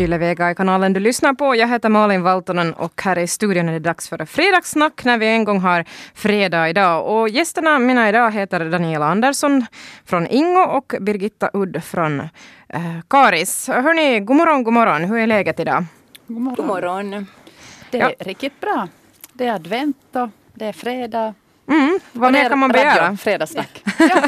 Yle Vega i kanalen du lyssnar på. Jag heter Malin Valtonen och här i studion är det dags för fredagssnack när vi en gång har fredag idag. Och gästerna mina idag heter Daniela Andersson från Ingo och Birgitta Udd från eh, Karis. Hörni, god morgon, god morgon. Hur är läget idag? God morgon. God morgon. Det är ja. riktigt bra. Det är advent och det är fredag. Mm, vad mer kan man begära? Fredagssnack. Ja.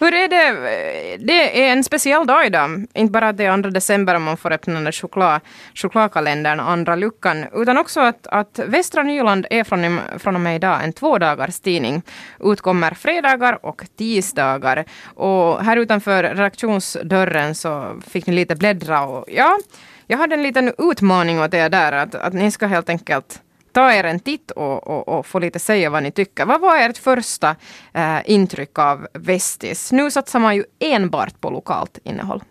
Hur är det? Det är en speciell dag idag. Inte bara att det är 2 december och man får öppna den choklad, chokladkalendern, andra luckan, utan också att, att Västra Nyland är från, från och med idag en tvådagars tidning. Utkommer fredagar och tisdagar. Och här utanför redaktionsdörren så fick ni lite bläddra och ja, jag hade en liten utmaning åt er där, att, att ni ska helt enkelt ta er en titt och, och, och, få lite säga vad ni tycker. Vad var ert första eh, intryck av Vestis? Nu satsar man ju enbart på lokalt innehåll.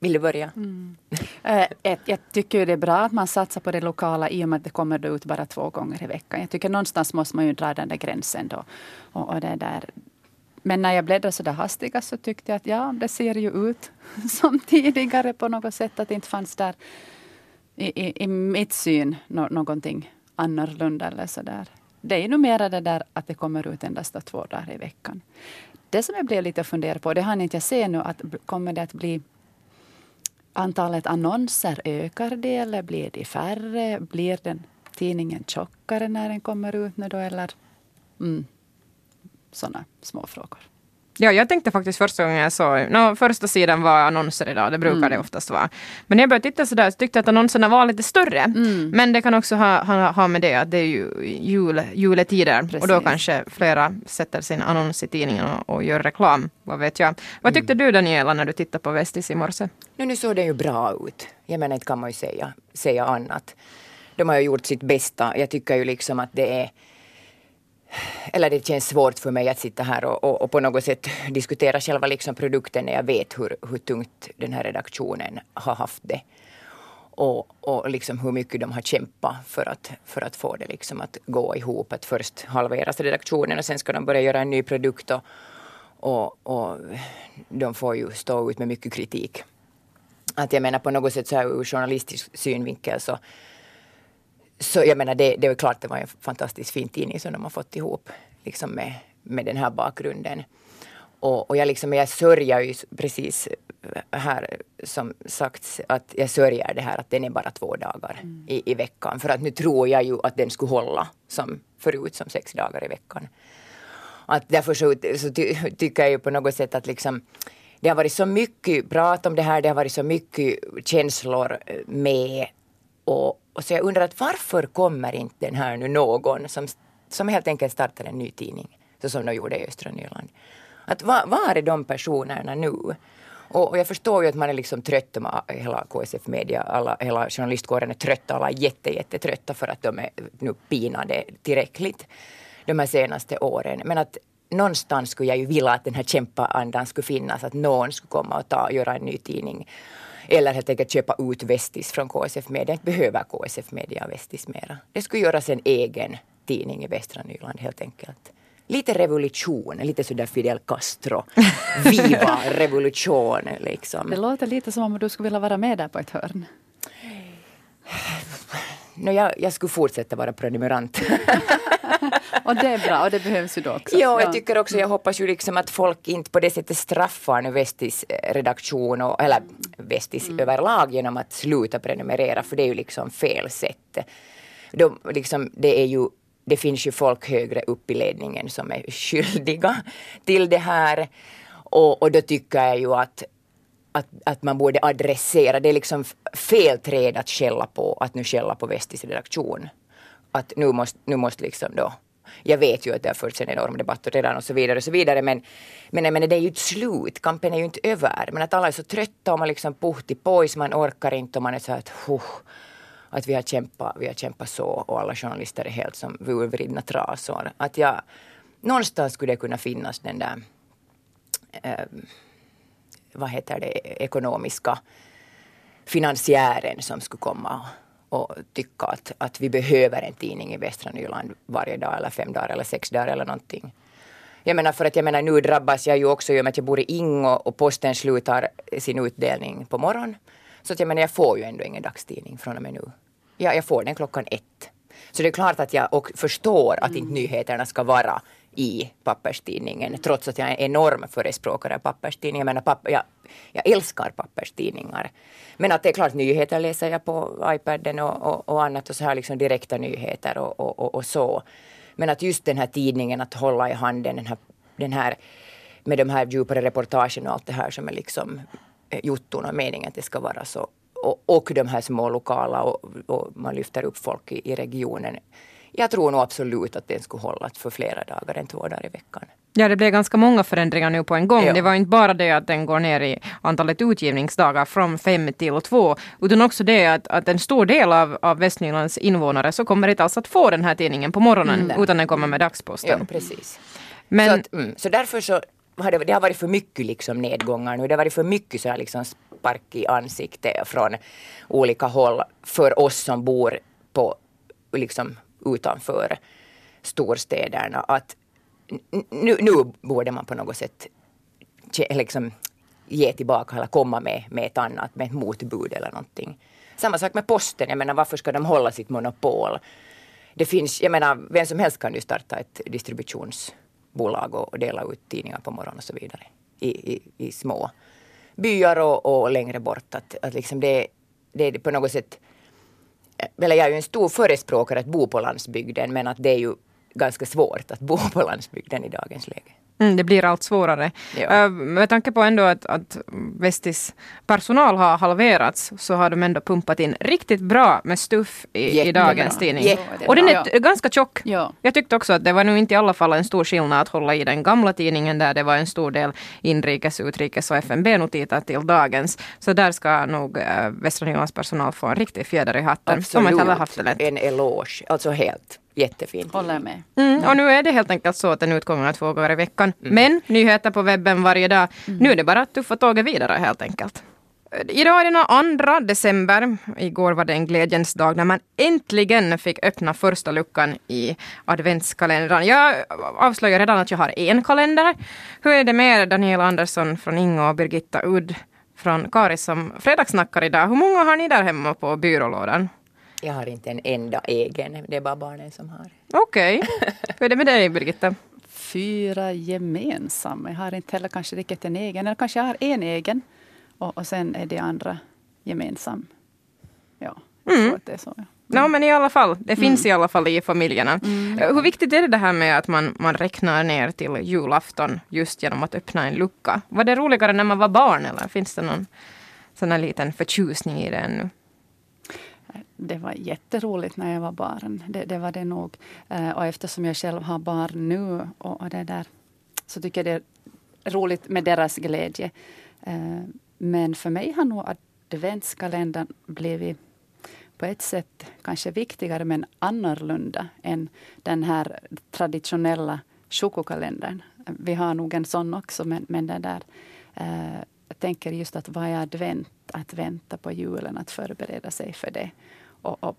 Vill du börja? Mm. Uh, jag tycker det är bra att man satsar på det lokala i och med att det kommer ut bara två gånger i veckan. Jag tycker någonstans måste man ju dra den där gränsen då. Och, och det där. Men när jag bläddrade så där hastigast så tyckte jag att ja, det ser ju ut som tidigare på något sätt. Att det inte fanns där i, i, i mitt syn no, någonting annorlunda eller sådär. Det är ju numera det där att det kommer ut endast två dagar i veckan. Det som jag blev lite funderad på, det hann inte jag se nu, att kommer det att bli antalet annonser, ökar det eller blir det färre? Blir den tidningen tjockare när den kommer ut nu då eller? Mm, sådana små frågor. Ja, jag tänkte faktiskt första gången jag såg, no, första sidan var annonser idag, det brukar mm. det oftast vara. Men när jag började titta sådär så tyckte jag att annonserna var lite större. Mm. Men det kan också ha, ha, ha med det att det är ju jul, juletider Precis. och då kanske flera sätter sin annons i tidningen och, och gör reklam. Vad vet jag. Vad tyckte mm. du Daniela när du tittade på Vestis i morse? Nu, nu såg det ju bra ut. Jag menar inte kan man ju säga, säga annat. De har ju gjort sitt bästa. Jag tycker ju liksom att det är eller det känns svårt för mig att sitta här och, och, och, på något sätt diskutera själva liksom produkten när jag vet hur, hur tungt den här redaktionen har haft det. Och, och liksom hur mycket de har kämpat för att, för att få det liksom att gå ihop. Att först halveras redaktionen och sen ska de börja göra en ny produkt. Och, och, och de får ju stå ut med mycket kritik. Att jag menar på något sätt så här ur journalistisk synvinkel så så jag menar, det, det är klart det var en fantastiskt fin tidning som de har fått ihop liksom med, med den här bakgrunden. Och, och jag, liksom, jag sörjer ju precis här som sagts att jag sörjer det här att den är bara två dagar mm. i, i veckan. För att nu tror jag ju att den skulle hålla som förut som sex dagar i veckan. Att därför så, så ty, tycker jag ju på något sätt att liksom det har varit så mycket prat om det här, det har varit så mycket känslor med och, och så jag undrar att varför kommer inte den här nu någon som, som helt enkelt startar en ny tidning, så som de gjorde i östra Nyland. Att var, var är de personerna nu? Och, och, jag förstår ju att man är liksom trött, med hela KSF Media, alla, hela journalistkåren är trötta, alla är jätte, jättetrötta för att de är nu pinade tillräckligt de här senaste åren. Men att någonstans skulle jag ju vilja att den här kämpaandan skulle finnas, att någon skulle komma och ta, göra en ny tidning eller helt enkelt köpa ut Vestis från KSF Media. Inte behöver KSF Media Vestis mera. Det skulle göras en egen tidning i västra Nyland helt enkelt. Lite revolution, lite sådär Fidel Castro. Viva revolution liksom. Det låter lite som om du skulle vilja vara med där på ett hörn. No, jag, jag skulle fortsätta vara prenumerant. och det är bra och det behövs ju då också. Ja, jag tycker också, jag hoppas ju liksom att folk inte på det sättet straffar nu Vestis eh, redaktion och, eller Vestis mm. överlag genom att sluta prenumerera för det är ju liksom fel sätt. De, liksom, det är ju det finns ju folk högre upp i ledningen som är skyldiga till det här. Och, och då tycker jag ju att, att, att man borde adressera, det är liksom fel träd att skälla på, att nu skälla på Vestis redaktion. Att nu måste, nu måste liksom då jag vet ju att det har förts en enorm debatt redan och så vidare och så vidare men, men men det är ju ett slut, kampen är ju inte över. Men att alla är så trötta och man liksom puhti pois, man orkar inte och man är så att huh, att vi har kämpat, vi har kämpat så och alla journalister är helt som urvridna trasor. Att jag, någonstans skulle det kunna finnas den där eh, vad heter det, ekonomiska finansiären som skulle komma och tycka att, att vi behöver en tidning i västra Nyland varje dag eller fem dagar eller sex dagar eller någonting. Jag menar för att jag menar nu drabbas jag ju också i och med att jag bor i Ingo och posten slutar sin utdelning på morgonen. Så att jag menar jag får ju ändå ingen dagstidning från och med nu. Ja, jag får den klockan ett. Så det är klart att jag och förstår att inte nyheterna ska vara i papperstidningen trots att jag är en enorm förespråkare av papperstidningar. Jag, menar, papp jag, jag älskar papperstidningar. Men att det är klart, nyheter läser jag på iPaden och, och, och annat och så här liksom direkta nyheter och, och, och, så. Men att just den här tidningen att hålla i handen, den här, den här med de här djupare reportagen och allt det här som är liksom eh, jotton och meningen att det ska vara så. Och, och de här små lokala och, och man lyfter upp folk i, i regionen jag tror nog absolut att den skulle hålla för flera dagar än två dagar i veckan. Ja, det blev ganska många förändringar nu på en gång. Ja. Det var inte bara det att den går ner i antalet utgivningsdagar från fem till två, utan också det att, att en stor del av, av Västnylands invånare så kommer inte alls att få den här tidningen på morgonen, mm. utan den kommer med dagsposten. Ja, precis. Men, så, att, mm, så därför så har det, det har varit för mycket liksom nedgångar nu. Det har varit för mycket så här liksom spark i ansiktet från olika håll för oss som bor på liksom utanför storstäderna. Att nu, nu borde man på något sätt liksom ge tillbaka eller komma med, med ett annat, med ett motbud eller någonting. Samma sak med posten, jag menar varför ska de hålla sitt monopol? Det finns, jag menar vem som helst kan ju starta ett distributionsbolag och dela ut tidningar på morgonen och så vidare. I, i, i små byar och, och längre bort. Att, att liksom det, det är på något sätt eller jag är ju en stor förespråkare att bo på landsbygden men att det är ju ganska svårt att bo på landsbygden i dagens läge. Mm, det blir allt svårare. Ja. Uh, med tanke på ändå att, att Vestis personal har halverats så har de ändå pumpat in riktigt bra med stuff i, i dagens tidning. Och den är ja. ganska tjock. Ja. Jag tyckte också att det var nog inte i alla fall en stor skillnad att hålla i den gamla tidningen där det var en stor del inrikes, utrikes och FNB-notiser till dagens. Så där ska nog uh, Västra Nylands personal få en riktig fjäder i hatten. Absolut. De har haft det lätt. En eloge, alltså helt jättefint. Håller med. Mm, och nu är det helt enkelt så att den utkommer två gånger i veckan. Mm. Men nyheter på webben varje dag. Mm. Nu är det bara att tuffa tåget vidare helt enkelt. Idag är det den 2 december. Igår var det en glädjens dag när man äntligen fick öppna första luckan i adventskalendern. Jag avslöjar redan att jag har en kalender. Hur är det med Daniela Andersson från Ingo och Birgitta Udd från Karis som fredagssnackar idag? Hur många har ni där hemma på byrålådan? Jag har inte en enda egen, det är bara barnen som har. Okej. Okay. Hur är det med dig Birgitta? Fyra gemensamma. Jag har inte heller kanske riktigt en egen. Eller kanske jag har en egen och, och sen är det andra gemensam. Ja, jag mm. tror att det är så. Ja. Mm. No, men i alla fall, det finns mm. i alla fall i familjerna. Mm. Hur viktigt är det, det här med att man, man räknar ner till julafton just genom att öppna en lucka? Var det roligare när man var barn eller finns det någon sån här liten förtjusning i det ännu? Det var jätteroligt när jag var barn. Det, det var det nog. Eh, och eftersom jag själv har barn nu och, och, det där, så tycker jag det är roligt med deras glädje. Eh, men för mig har nog adventskalendern blivit på ett sätt kanske viktigare men annorlunda än den här traditionella chokokalendern. Vi har nog en sån också men, men den där eh, jag tänker just att vad är advent? Att vänta på julen, att förbereda sig för det. Och, och,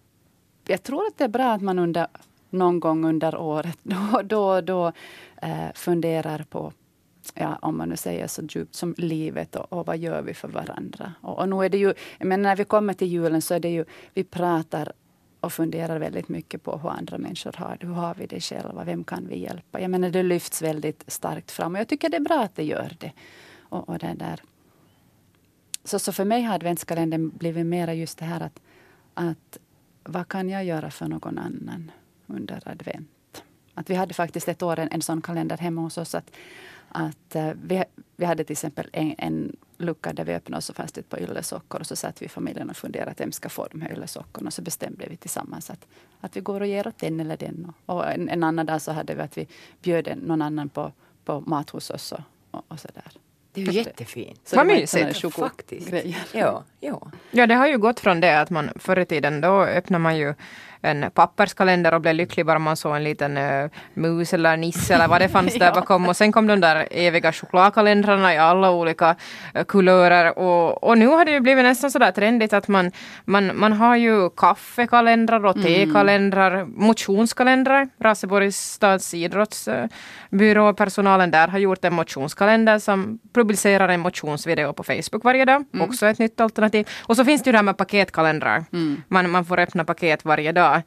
jag tror att det är bra att man under, någon gång under året då, då, då eh, funderar på ja, om man nu säger så djupt som livet och, och vad gör vi för varandra. Och, och nu är det ju, men när vi kommer till julen så är det ju, vi pratar och funderar väldigt mycket på hur andra människor har det. Hur har vi det själva? Vem kan vi hjälpa? Jag menar, det lyfts väldigt starkt fram och jag tycker det är bra att det gör det. Och, och det där. Så, så för mig har adventskalendern blivit mera just det här att att vad kan jag göra för någon annan under advent? Att vi hade faktiskt ett år en, en sån kalender hemma hos oss. Att, att eh, vi, vi hade till exempel en, en lucka där vi öppnade och så fanns det ett par yllesockor. Och så satt vi i familjen och funderade vem ska få de här yllesockorna. Och så bestämde vi tillsammans att, att vi går och ger åt den eller den. Och en, en, annan dag så hade vi att vi bjöd någon annan på, på mat hos oss och, och, och så där. Det är ju jättefint. Vad mysigt. Faktiskt. Ja, Ja. Ja, det har ju gått från det att man förr i tiden då öppnar man ju en papperskalender och blev lycklig bara man såg en liten uh, mus eller nisse eller vad det fanns där bakom. Och sen kom de där eviga chokladkalendrarna i alla olika uh, kulörer. Och, och nu har det ju blivit nästan sådär trendigt att man, man, man har ju kaffekalendrar och tekalendrar, mm. motionskalendrar. Raseborgs stads idrottsbyrå, personalen där har gjort en motionskalender som publicerar en motionsvideo på Facebook varje dag. Mm. Också ett nytt alternativ. Och så finns det ju det här med paketkalendrar. Mm. Man, man får öppna paket varje dag bra.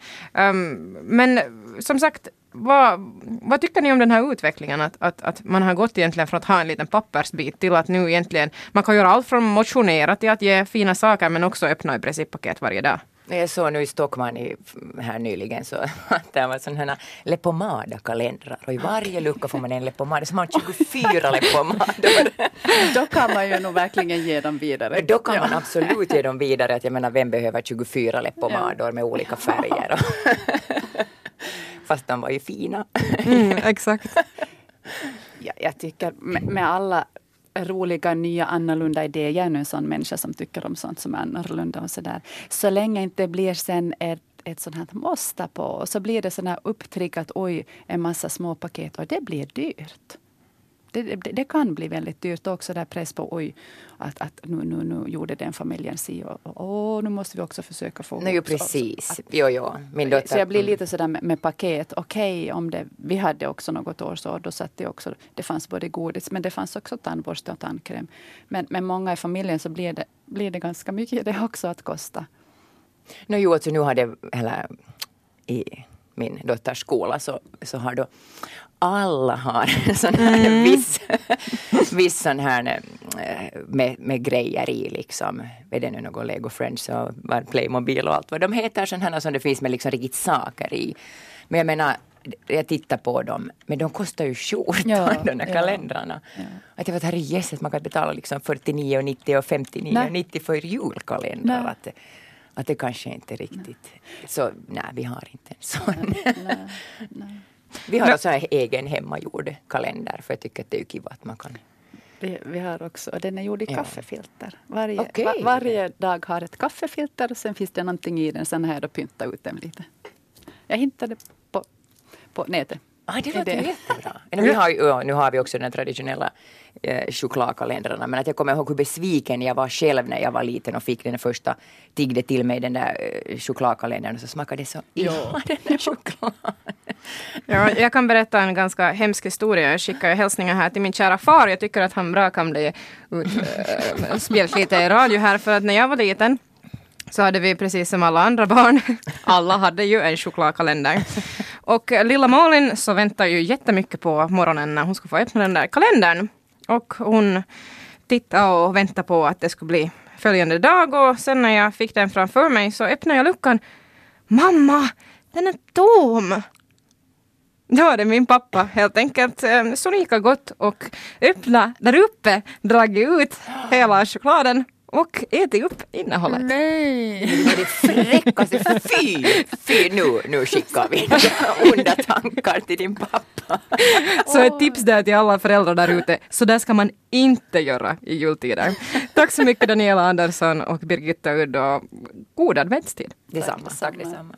Um, men som sagt, vad, vad tycker ni om den här utvecklingen? Att, att, att man har gått egentligen från att ha en liten pappersbit till att nu egentligen, man kan göra allt från motionera till att ge fina saker men också öppna i princip paket varje dag. Jag såg nu i Stockman i, här nyligen så att det var sådana Lepomada-kalendrar och i varje lucka får man en Lepomada så man har 24 Lepomador. Då kan man ju nog verkligen ge dem vidare. Då kan man absolut ge dem vidare. Att jag menar, vem behöver 24 Lepomador ja. med olika färger? Fast de var ju fina. Mm, exakt. Ja, jag tycker med, med alla roliga, nya, annorlunda idéer. Jag är nu en sån människa som tycker om sånt som är annorlunda och sådär. Så länge inte blir sen ett ett sånt här måste på. Och så blir det sån här upptriggat, oj, en massa små paket och det blir dyrt. Det, det, det, kan bli väldigt dyrt också, där press på oj, att, att nu, nu, nu gjorde den familjen si och, och, och nu måste vi också försöka få Nej, precis. Att, jo, jo. Min dotter. Så jag blir lite sådär med, med paket. Okej, okay, om det, vi hade också något år så då satt det också, det fanns både godis men det fanns också tandborste och tandkräm. Men, men många i familjen så blir det, blir det ganska mycket det också att kosta. No, jo, alltså nu har det, eller i min dotters skola så, så har då alla har en sån här mm. viss, viss sån här eh, med, med grejer i liksom. Är det nu någon Lego Friends och Playmobil och allt vad de heter sån här som det finns med liksom riktigt saker i. Men jag menar jag tittar på dem, men de kostar ju skjortan ja, de där ja, kalendrarna. Ja. Att jag vet, herrejösses, man kan betala liksom 49,90 och 59,90 för julkalendrar. Att, att det kanske inte riktigt... Nej. Så nej, vi har inte en sån. Nej, nej, vi har också en egen hemmagjord kalender för jag tycker att det är kiva att man kan vi, vi, har också, den är gjord i ja. kaffefilter. Varje, okay. va, varje dag har ett kaffefilter och sen finns det någonting i den. Sen har jag då pyntat ut den lite. Jag hittade på, på nätet. Ah, det låter det... jättebra. Nu har, ju, nu har vi också den traditionella eh, chokladkalendrarna men att jag kommer ihåg hur besviken jag var själv när jag var liten och fick den första, tiggde till mig den där eh, chokladkalendern och så smakade det så illa den där chokladen. Ja, jag kan berätta en ganska hemsk historia. Jag skickar hälsningar här till min kära far. Jag tycker att han bra kan bli utspelt äh, lite i radio här för att när jag var liten så hade vi precis som alla andra barn, alla hade ju en chokladkalender. Och lilla Malin så väntar ju jättemycket på morgonen när hon ska få öppna den där kalendern. Och hon tittade och väntade på att det skulle bli följande dag och sen när jag fick den framför mig så öppnade jag luckan. Mamma, den är tom! Då hade min pappa helt enkelt ehm, så lika gott och öppna där uppe, dragit ut hela chokladen och ätit upp innehållet. Nej! Det var det fräckaste. Fy! Fy, nu, nu skickar vi onda tankar till din pappa. Så ett tips där till alla föräldrar där ute. Så där ska man inte göra i jultider. Tack så mycket Daniela Andersson och Birgitta Udd och god adventstid. Detsamma. Tack detsamma.